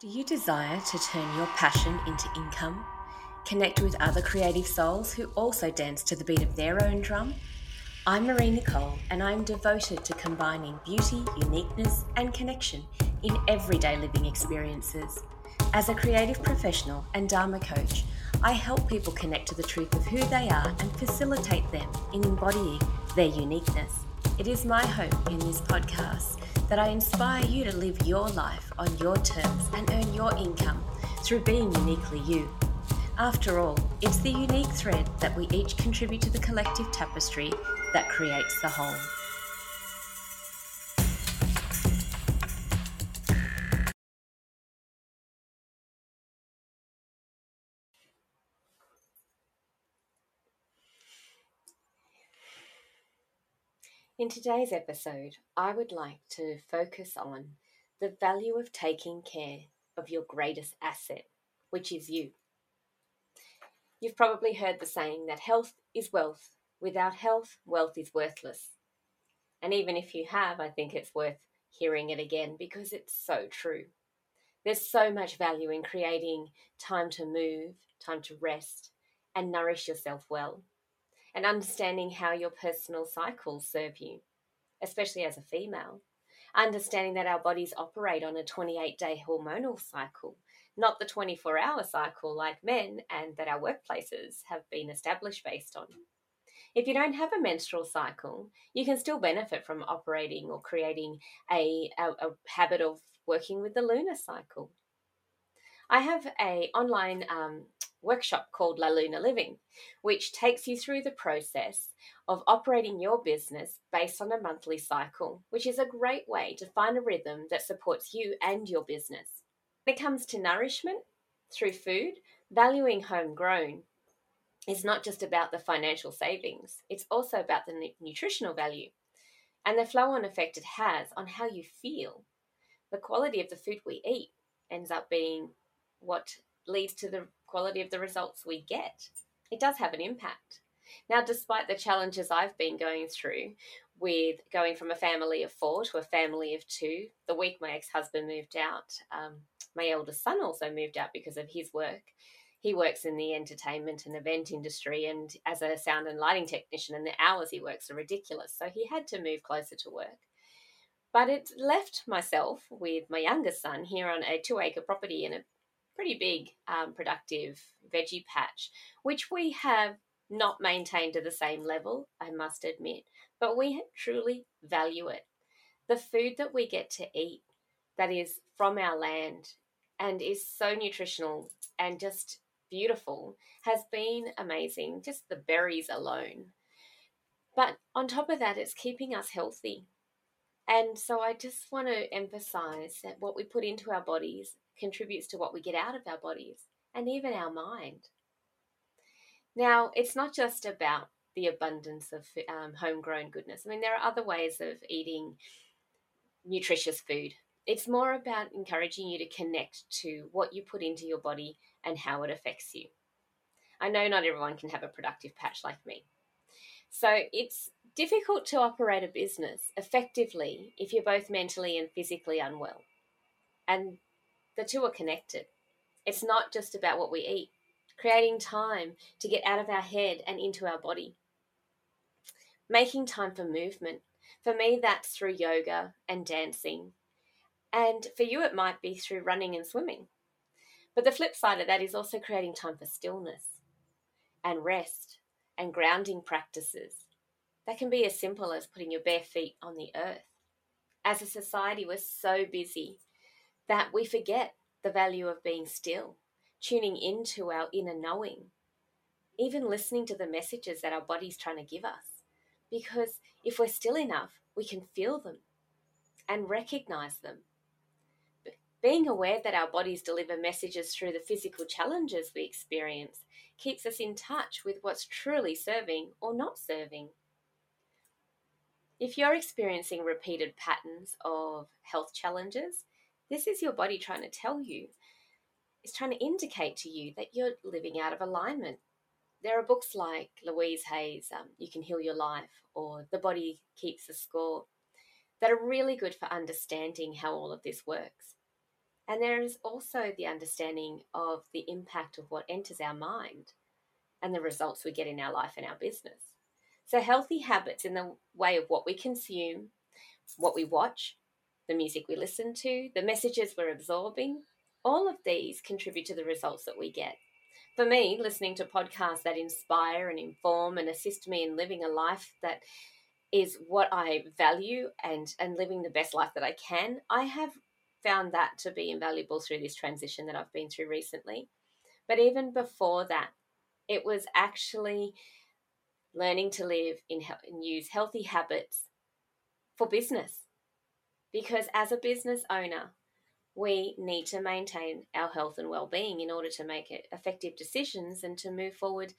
Do you desire to turn your passion into income? Connect with other creative souls who also dance to the beat of their own drum? I'm Marie Nicole, and I'm devoted to combining beauty, uniqueness, and connection in everyday living experiences. As a creative professional and Dharma coach, I help people connect to the truth of who they are and facilitate them in embodying their uniqueness. It is my hope in this podcast that I inspire you to live your life on your terms and your income through being uniquely you. After all, it's the unique thread that we each contribute to the collective tapestry that creates the whole. In today's episode, I would like to focus on the value of taking care of your greatest asset, which is you. You've probably heard the saying that health is wealth. Without health, wealth is worthless. And even if you have, I think it's worth hearing it again because it's so true. There's so much value in creating time to move, time to rest, and nourish yourself well and understanding how your personal cycles serve you, especially as a female. Understanding that our bodies operate on a 28 day hormonal cycle, not the 24 hour cycle like men, and that our workplaces have been established based on. If you don't have a menstrual cycle, you can still benefit from operating or creating a, a, a habit of working with the lunar cycle. I have a online um, workshop called La Luna Living, which takes you through the process of operating your business based on a monthly cycle, which is a great way to find a rhythm that supports you and your business. When it comes to nourishment through food, valuing homegrown is not just about the financial savings, it's also about the nutritional value and the flow on effect it has on how you feel. The quality of the food we eat ends up being what leads to the quality of the results we get. It does have an impact. Now, despite the challenges I've been going through with going from a family of four to a family of two, the week my ex husband moved out, um, my eldest son also moved out because of his work. He works in the entertainment and event industry and as a sound and lighting technician, and the hours he works are ridiculous. So he had to move closer to work. But it left myself with my youngest son here on a two acre property in a pretty big um, productive veggie patch, which we have not maintained to the same level, I must admit, but we truly value it. The food that we get to eat that is from our land and is so nutritional and just beautiful has been amazing, just the berries alone. But on top of that, it's keeping us healthy. And so I just want to emphasize that what we put into our bodies contributes to what we get out of our bodies and even our mind. Now, it's not just about the abundance of um, homegrown goodness. I mean, there are other ways of eating nutritious food. It's more about encouraging you to connect to what you put into your body and how it affects you. I know not everyone can have a productive patch like me. So it's difficult to operate a business effectively if you're both mentally and physically unwell. And the two are connected. It's not just about what we eat, creating time to get out of our head and into our body. Making time for movement. For me, that's through yoga and dancing. And for you, it might be through running and swimming. But the flip side of that is also creating time for stillness and rest and grounding practices. That can be as simple as putting your bare feet on the earth. As a society, we're so busy that we forget the value of being still, tuning into our inner knowing, even listening to the messages that our body's trying to give us. Because if we're still enough, we can feel them and recognize them. Being aware that our bodies deliver messages through the physical challenges we experience keeps us in touch with what's truly serving or not serving. If you're experiencing repeated patterns of health challenges, this is your body trying to tell you, it's trying to indicate to you that you're living out of alignment. There are books like Louise Hay's um, You Can Heal Your Life or The Body Keeps the Score that are really good for understanding how all of this works. And there is also the understanding of the impact of what enters our mind and the results we get in our life and our business. So, healthy habits in the way of what we consume, what we watch, the music we listen to, the messages we're absorbing, all of these contribute to the results that we get. For me, listening to podcasts that inspire and inform and assist me in living a life that is what I value and, and living the best life that I can, I have found that to be invaluable through this transition that I've been through recently. But even before that, it was actually learning to live in and use healthy habits for business. Because as a business owner, we need to maintain our health and well-being in order to make effective decisions and to move forward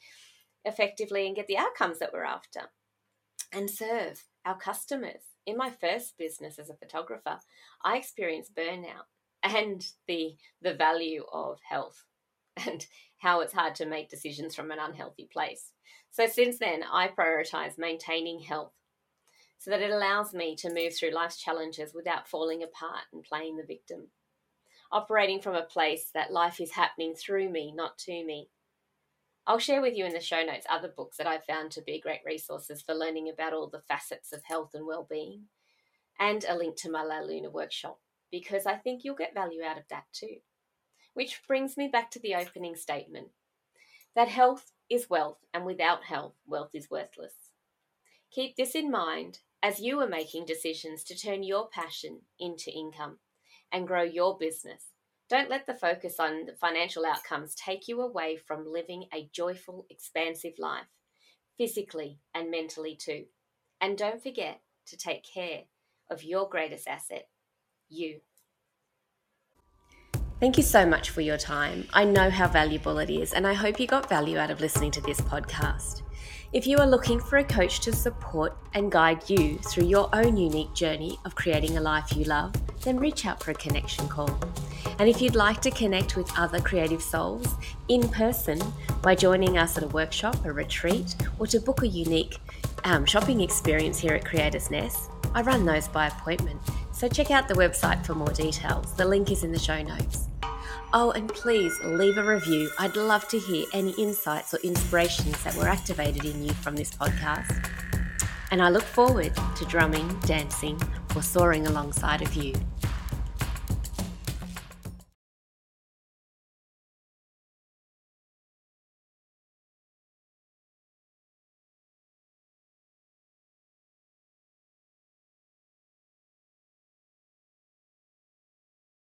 effectively and get the outcomes that we're after and serve our customers. In my first business as a photographer, I experienced burnout and the the value of health and how it's hard to make decisions from an unhealthy place. So since then, I prioritize maintaining health so that it allows me to move through life's challenges without falling apart and playing the victim. Operating from a place that life is happening through me, not to me. I'll share with you in the show notes other books that I've found to be great resources for learning about all the facets of health and well-being, and a link to my La Luna workshop because I think you'll get value out of that too. Which brings me back to the opening statement that health is wealth, and without health, wealth is worthless. Keep this in mind as you are making decisions to turn your passion into income and grow your business. Don't let the focus on the financial outcomes take you away from living a joyful, expansive life, physically and mentally too. And don't forget to take care of your greatest asset, you. Thank you so much for your time. I know how valuable it is, and I hope you got value out of listening to this podcast. If you are looking for a coach to support and guide you through your own unique journey of creating a life you love, then reach out for a connection call. And if you'd like to connect with other creative souls in person by joining us at a workshop, a retreat, or to book a unique um, shopping experience here at Creators Nest, I run those by appointment. So check out the website for more details. The link is in the show notes. Oh, and please leave a review. I'd love to hear any insights or inspirations that were activated in you from this podcast. And I look forward to drumming, dancing, or soaring alongside of you.